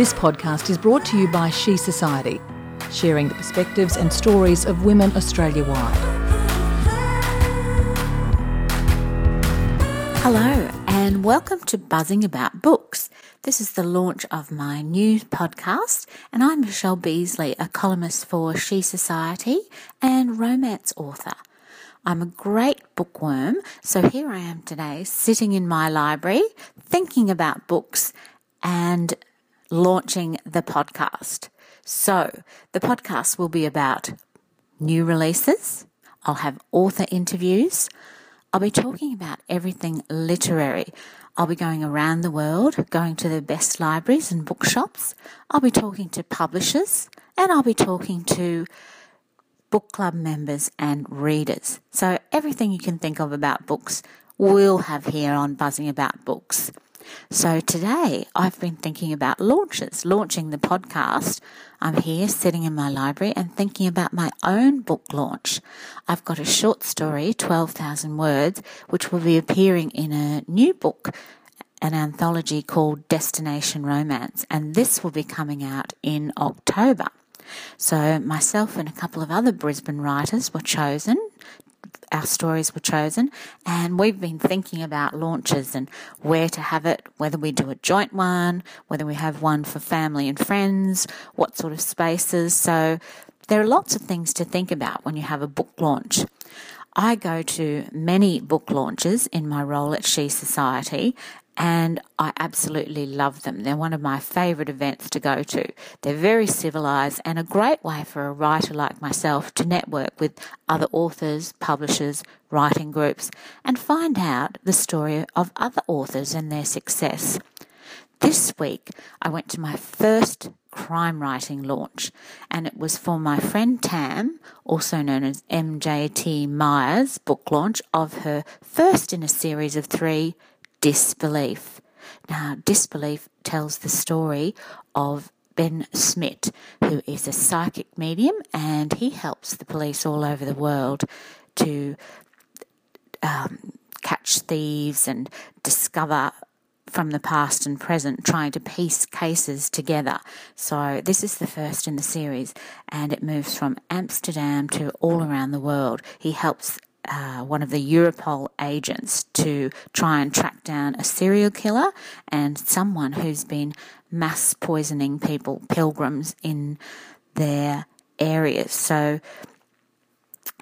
This podcast is brought to you by She Society, sharing the perspectives and stories of women Australia wide. Hello, and welcome to Buzzing About Books. This is the launch of my new podcast, and I'm Michelle Beesley, a columnist for She Society and romance author. I'm a great bookworm, so here I am today, sitting in my library, thinking about books and launching the podcast. So, the podcast will be about new releases, I'll have author interviews, I'll be talking about everything literary. I'll be going around the world, going to the best libraries and bookshops. I'll be talking to publishers and I'll be talking to book club members and readers. So everything you can think of about books, we'll have here on Buzzing About Books. So today I've been thinking about launches, launching the podcast. I'm here sitting in my library and thinking about my own book launch. I've got a short story, 12,000 words, which will be appearing in a new book, an anthology called Destination Romance, and this will be coming out in October. So myself and a couple of other Brisbane writers were chosen our stories were chosen, and we've been thinking about launches and where to have it, whether we do a joint one, whether we have one for family and friends, what sort of spaces. So there are lots of things to think about when you have a book launch. I go to many book launches in my role at She Society, and I absolutely love them. They're one of my favourite events to go to. They're very civilised and a great way for a writer like myself to network with other authors, publishers, writing groups, and find out the story of other authors and their success. This week, I went to my first crime writing launch, and it was for my friend Tam, also known as MJT Myers, book launch of her first in a series of three disbelief. Now, disbelief tells the story of Ben Smith, who is a psychic medium and he helps the police all over the world to um, catch thieves and discover from the past and present, trying to piece cases together. So, this is the first in the series, and it moves from Amsterdam to all around the world. He helps uh, one of the Europol agents to try and track down a serial killer and someone who's been mass poisoning people, pilgrims in their areas. So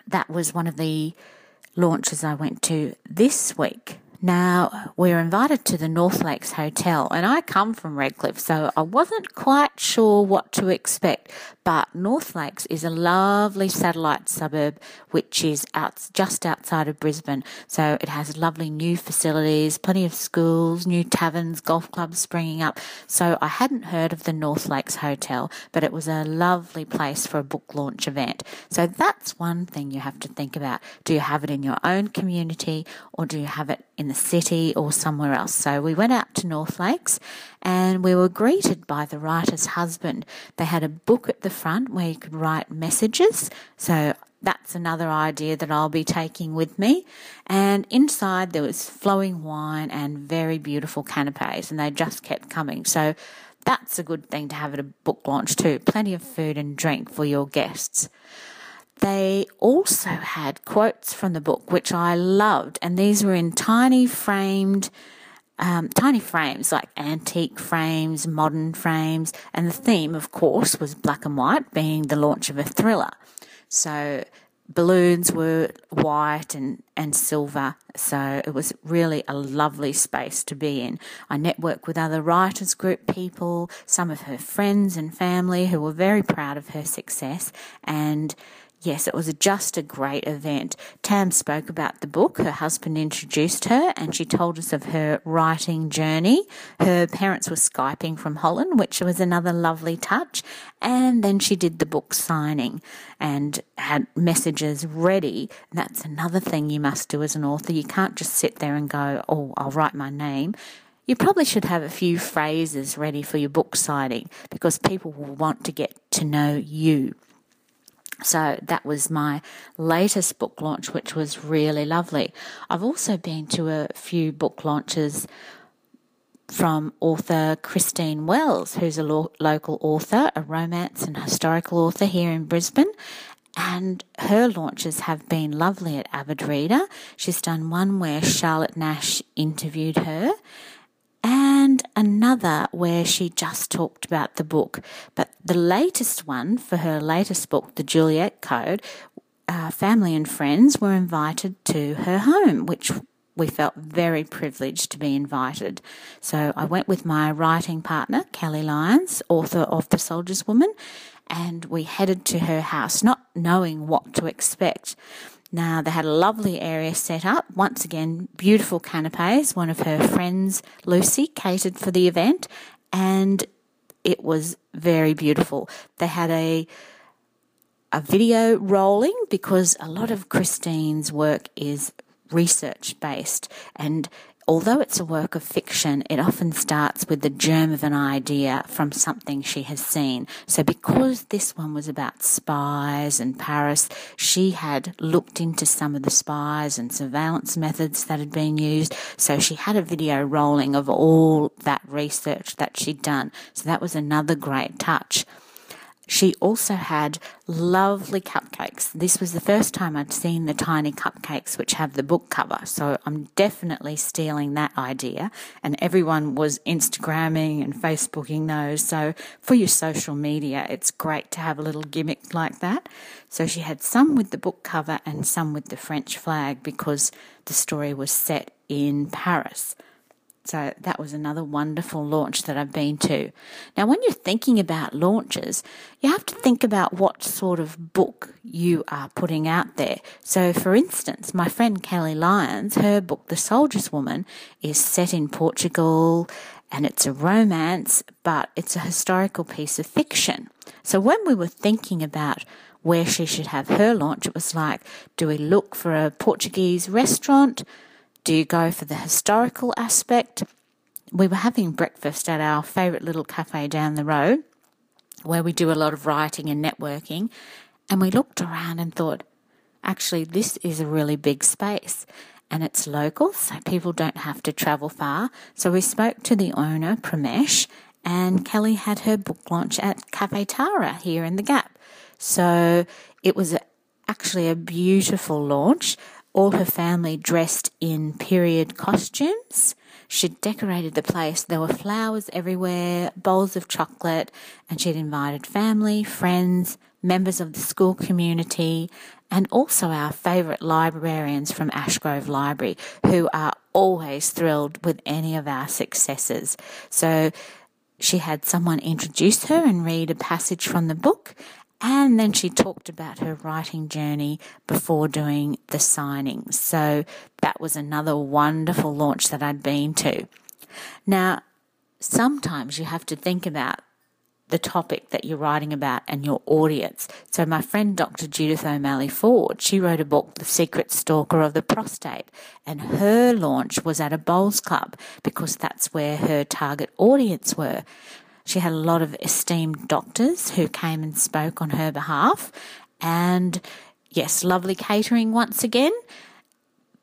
that was one of the launches I went to this week. Now, we were invited to the North Lakes Hotel, and I come from Redcliffe, so I wasn't quite sure what to expect. But North Lakes is a lovely satellite suburb which is out, just outside of Brisbane. So it has lovely new facilities, plenty of schools, new taverns, golf clubs springing up. So I hadn't heard of the North Lakes Hotel, but it was a lovely place for a book launch event. So that's one thing you have to think about. Do you have it in your own community or do you have it in the city or somewhere else? So we went out to North Lakes and we were greeted by the writer's husband. They had a book at the front where you could write messages. So that's another idea that I'll be taking with me. And inside there was flowing wine and very beautiful canapes, and they just kept coming. So that's a good thing to have at a book launch too. Plenty of food and drink for your guests. They also had quotes from the book, which I loved, and these were in tiny framed um, tiny frames, like antique frames, modern frames, and the theme, of course, was black and white, being the launch of a thriller. So balloons were white and, and silver, so it was really a lovely space to be in. I networked with other writers group people, some of her friends and family who were very proud of her success, and Yes, it was just a great event. Tam spoke about the book. Her husband introduced her and she told us of her writing journey. Her parents were Skyping from Holland, which was another lovely touch. And then she did the book signing and had messages ready. That's another thing you must do as an author. You can't just sit there and go, oh, I'll write my name. You probably should have a few phrases ready for your book signing because people will want to get to know you. So that was my latest book launch, which was really lovely. I've also been to a few book launches from author Christine Wells, who's a lo- local author, a romance and historical author here in Brisbane. And her launches have been lovely at Avid Reader. She's done one where Charlotte Nash interviewed her, another where she just talked about the book. But the latest one for her latest book, The Juliet Code, uh, family and friends were invited to her home, which we felt very privileged to be invited. So I went with my writing partner, Kelly Lyons, author of The Soldier's Woman, and we headed to her house, not knowing what to expect. Now, they had a lovely area set up. Once again, beautiful canapes. One of her friends, Lucy, catered for the event, and it was very beautiful. They had a a video rolling because a lot of Christine's work is research based and although it's a work of fiction, it often starts with the germ of an idea from something she has seen. So, because this one was about spies and Paris, she had looked into some of the spies and surveillance methods that had been used. So, she had a video rolling of all that research that she'd done. So, that was another great touch. She also had lovely cupcakes. This was the first time I'd seen the tiny cupcakes which have the book cover, so I'm definitely stealing that idea. And everyone was Instagramming and Facebooking those. So for your social media, it's great to have a little gimmick like that. So she had some with the book cover and some with the French flag because the story was set in Paris. So that was another wonderful launch that I've been to. Now, when you're thinking about launches, you have to think about what sort of book you are putting out there. So, for instance, my friend Kelly Lyons, her book, The Soldier's Woman, is set in Portugal and it's a romance, but it's a historical piece of fiction. So, when we were thinking about where she should have her launch, it was like, do we look for a Portuguese restaurant? Do you go for the historical aspect? We were having breakfast at our favourite little cafe down the road where we do a lot of writing and networking, and we looked around and thought, actually, this is a really big space and it's local, so people don't have to travel far. So we spoke to the owner, Pramesh, and Kelly had her book launch at Cafe Tara here in the Gap. So it was actually a beautiful launch all her family dressed in period costumes. She'd decorated the place. There were flowers everywhere, bowls of chocolate, and she'd invited family, friends, members of the school community, and also our favourite librarians from Ashgrove Library, who are always thrilled with any of our successes. So she had someone introduce her and read a passage from the book, and then she talked about her writing journey before doing the signing. So that was another wonderful launch that I'd been to. Now, sometimes you have to think about the topic that you're writing about and your audience. So my friend Dr. Judith O'Malley Ford, she wrote a book, The Secret Stalker of the Prostate, and her launch was at a bowls club because that's where her target audience were. She had a lot of esteemed doctors who came and spoke on her behalf. And yes, lovely catering once again.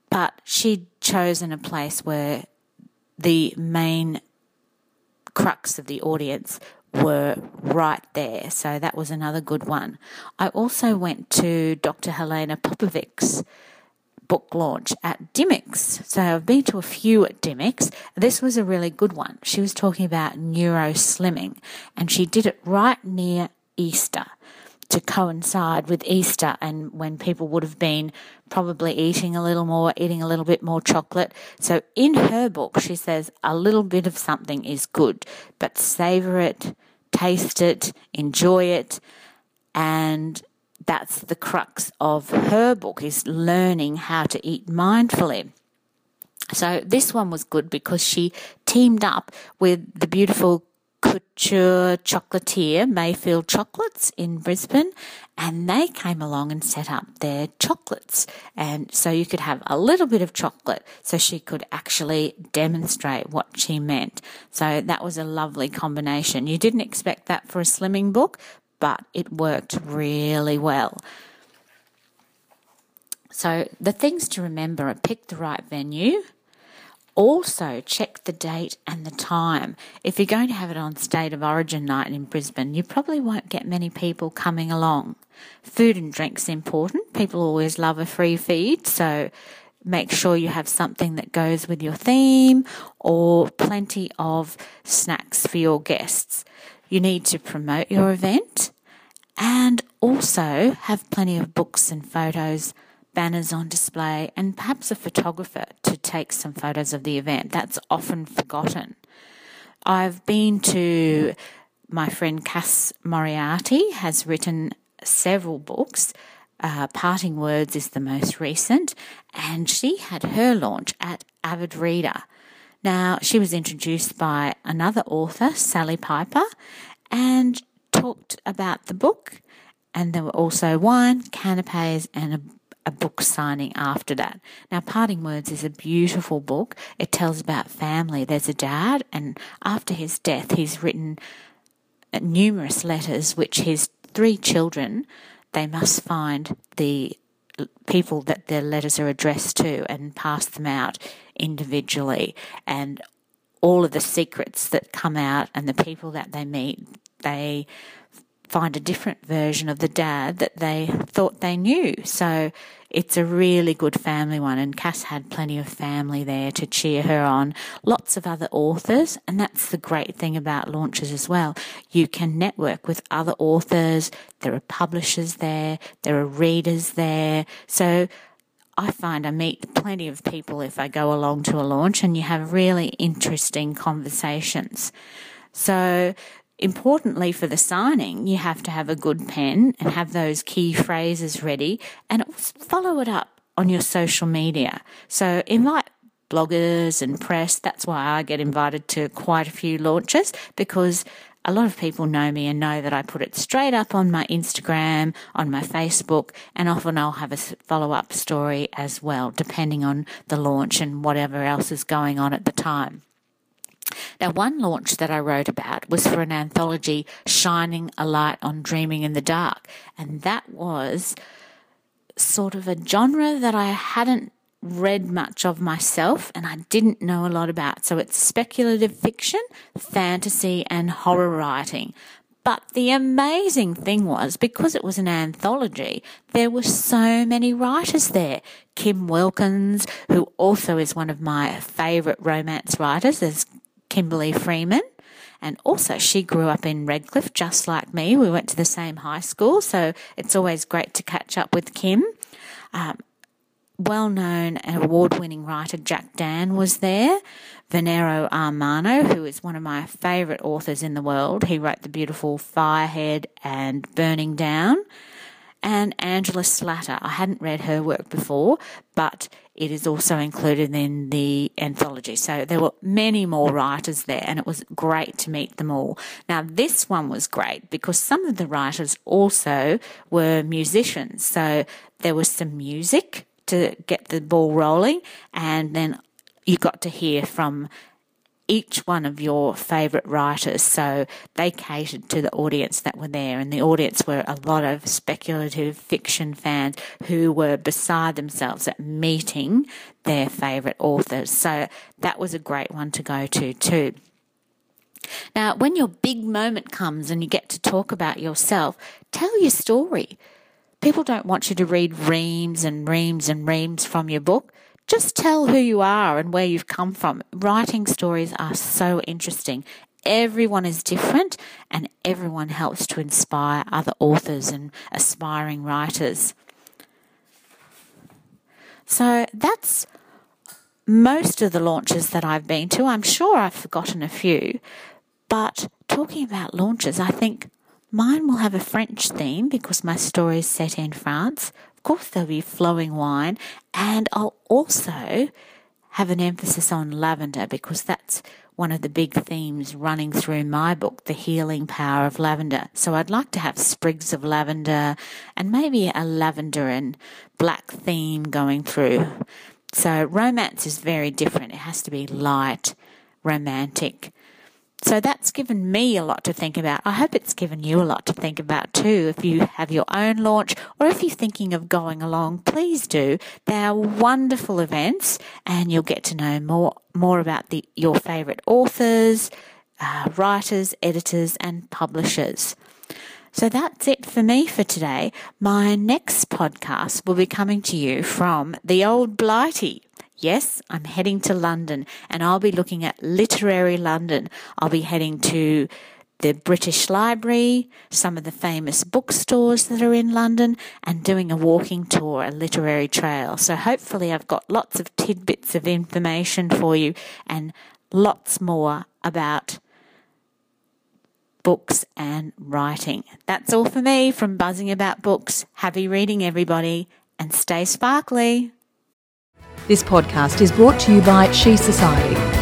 But she'd chosen a place where the main crux of the audience were right there. So that was another good one. I also went to Dr. Helena Popovic's book launch at Dymocks. So I've been to a few at Dymocks. This was a really good one. She was talking about neuro slimming and she did it right near Easter to coincide with Easter and when people would have been probably eating a little more, eating a little bit more chocolate. So in her book, she says a little bit of something is good, but savor it, taste it, enjoy it, and that's the crux of her book is learning how to eat mindfully. So this one was good because she teamed up with the beautiful couture chocolatier Mayfield Chocolates in Brisbane and they came along and set up their chocolates and so you could have a little bit of chocolate so she could actually demonstrate what she meant. So that was a lovely combination. You didn't expect that for a slimming book, but it worked really well. So, the things to remember are pick the right venue, Also, check the date and the time. If you're going to have it on State of Origin night in Brisbane, you probably won't get many people coming along. Food and drink's important. People always love a free feed, so make sure you have something that goes with your theme or plenty of snacks for your guests. You need to promote your event and also have plenty of books and photos banners on display, and perhaps a photographer to take some photos of the event. That's often forgotten. I've been to my friend Cass Moriarty has written several books. Uh, Parting Words is the most recent, and she had her launch at Avid Reader. Now, she was introduced by another author, Sally Piper, and talked about the book. And there were also wine, canapes, and a a book signing after that. Now, Parting Words is a beautiful book. It tells about family. There's a dad, and after his death, he's written numerous letters which his three children they must find the people that their letters are addressed to and pass them out individually and all of the secrets that come out and the people that they meet they find a different version of the dad that they thought they knew. So it's a really good family one, and Cass had plenty of family there to cheer her on. Lots of other authors, and that's the great thing about launches as well. You can network with other authors, there are publishers there, there are readers there. So I find I meet plenty of people if I go along to a launch, and you have really interesting conversations. So importantly for the signing, you have to have a good pen and have those key phrases ready and follow it up on your social media. So invite bloggers and press. That's why I get invited to quite a few launches because a lot of people know me and know that I put it straight up on my Instagram, on my Facebook, and often I'll have a follow up story as well, depending on the launch and whatever else is going on at the time. Now, one launch that I wrote about was for an anthology, Shining a Light on Dreaming in the Dark. And that was sort of a genre that I hadn't read much of myself and I didn't know a lot about. So it's speculative fiction, fantasy, and horror writing. But the amazing thing was, because it was an anthology, there were so many writers there. Kim Wilkins, who also is one of my favourite romance writers, as Kimberley Freeman. And also, she grew up in Redcliffe, just like me. We went to the same high school, so it's always great to catch up with Kim. Um, well known and award winning writer Jack Dann was there. Venero Armanno, who is one of my favourite authors in the world. He wrote the beautiful Firehead and Burning Down and Angela Slatter. I hadn't read her work before, but it is also included in the anthology. So there were many more writers there, and it was great to meet them all. Now, this one was great because some of the writers also were musicians. So there was some music to get the ball rolling, and then you got to hear from each one of your favourite writers. So they catered to the audience that were there, and the audience were a lot of speculative fiction fans who were beside themselves at meeting their favourite authors. So that was a great one to go to too. Now, when your big moment comes and you get to talk about yourself, tell your story. People don't want you to read reams and reams and reams from your book. Just tell who you are and where you've come from. Writing stories are so interesting. Everyone is different and everyone helps to inspire other authors and aspiring writers. So that's most of the launches that I've been to. I'm sure I've forgotten a few, but talking about launches, I think mine will have a French theme because my story is set in France Of course, there'll be flowing wine, and I'll also have an emphasis on lavender because that's one of the big themes running through my book, The Healing Power of Lavender. So I'd like to have sprigs of lavender and maybe a lavender and black theme going through. So romance is very different. It has to be light, romantic. So that's given me a lot to think about. I hope it's given you a lot to think about too. If you have your own launch or if you're thinking of going along, please do. They are wonderful events and you'll get to know more, more about the, your favourite authors, uh, writers, editors and publishers. So that's it for me for today. My next podcast will be coming to you from the old Blighty. Yes, I'm heading to London and I'll be looking at literary London. I'll be heading to the British Library, some of the famous bookstores that are in London, and doing a walking tour, a literary trail. So hopefully, I've got lots of tidbits of information for you and lots more about books and writing. That's all for me from Buzzing About Books. Happy reading, everybody, and stay sparkly. This podcast is brought to you by She Society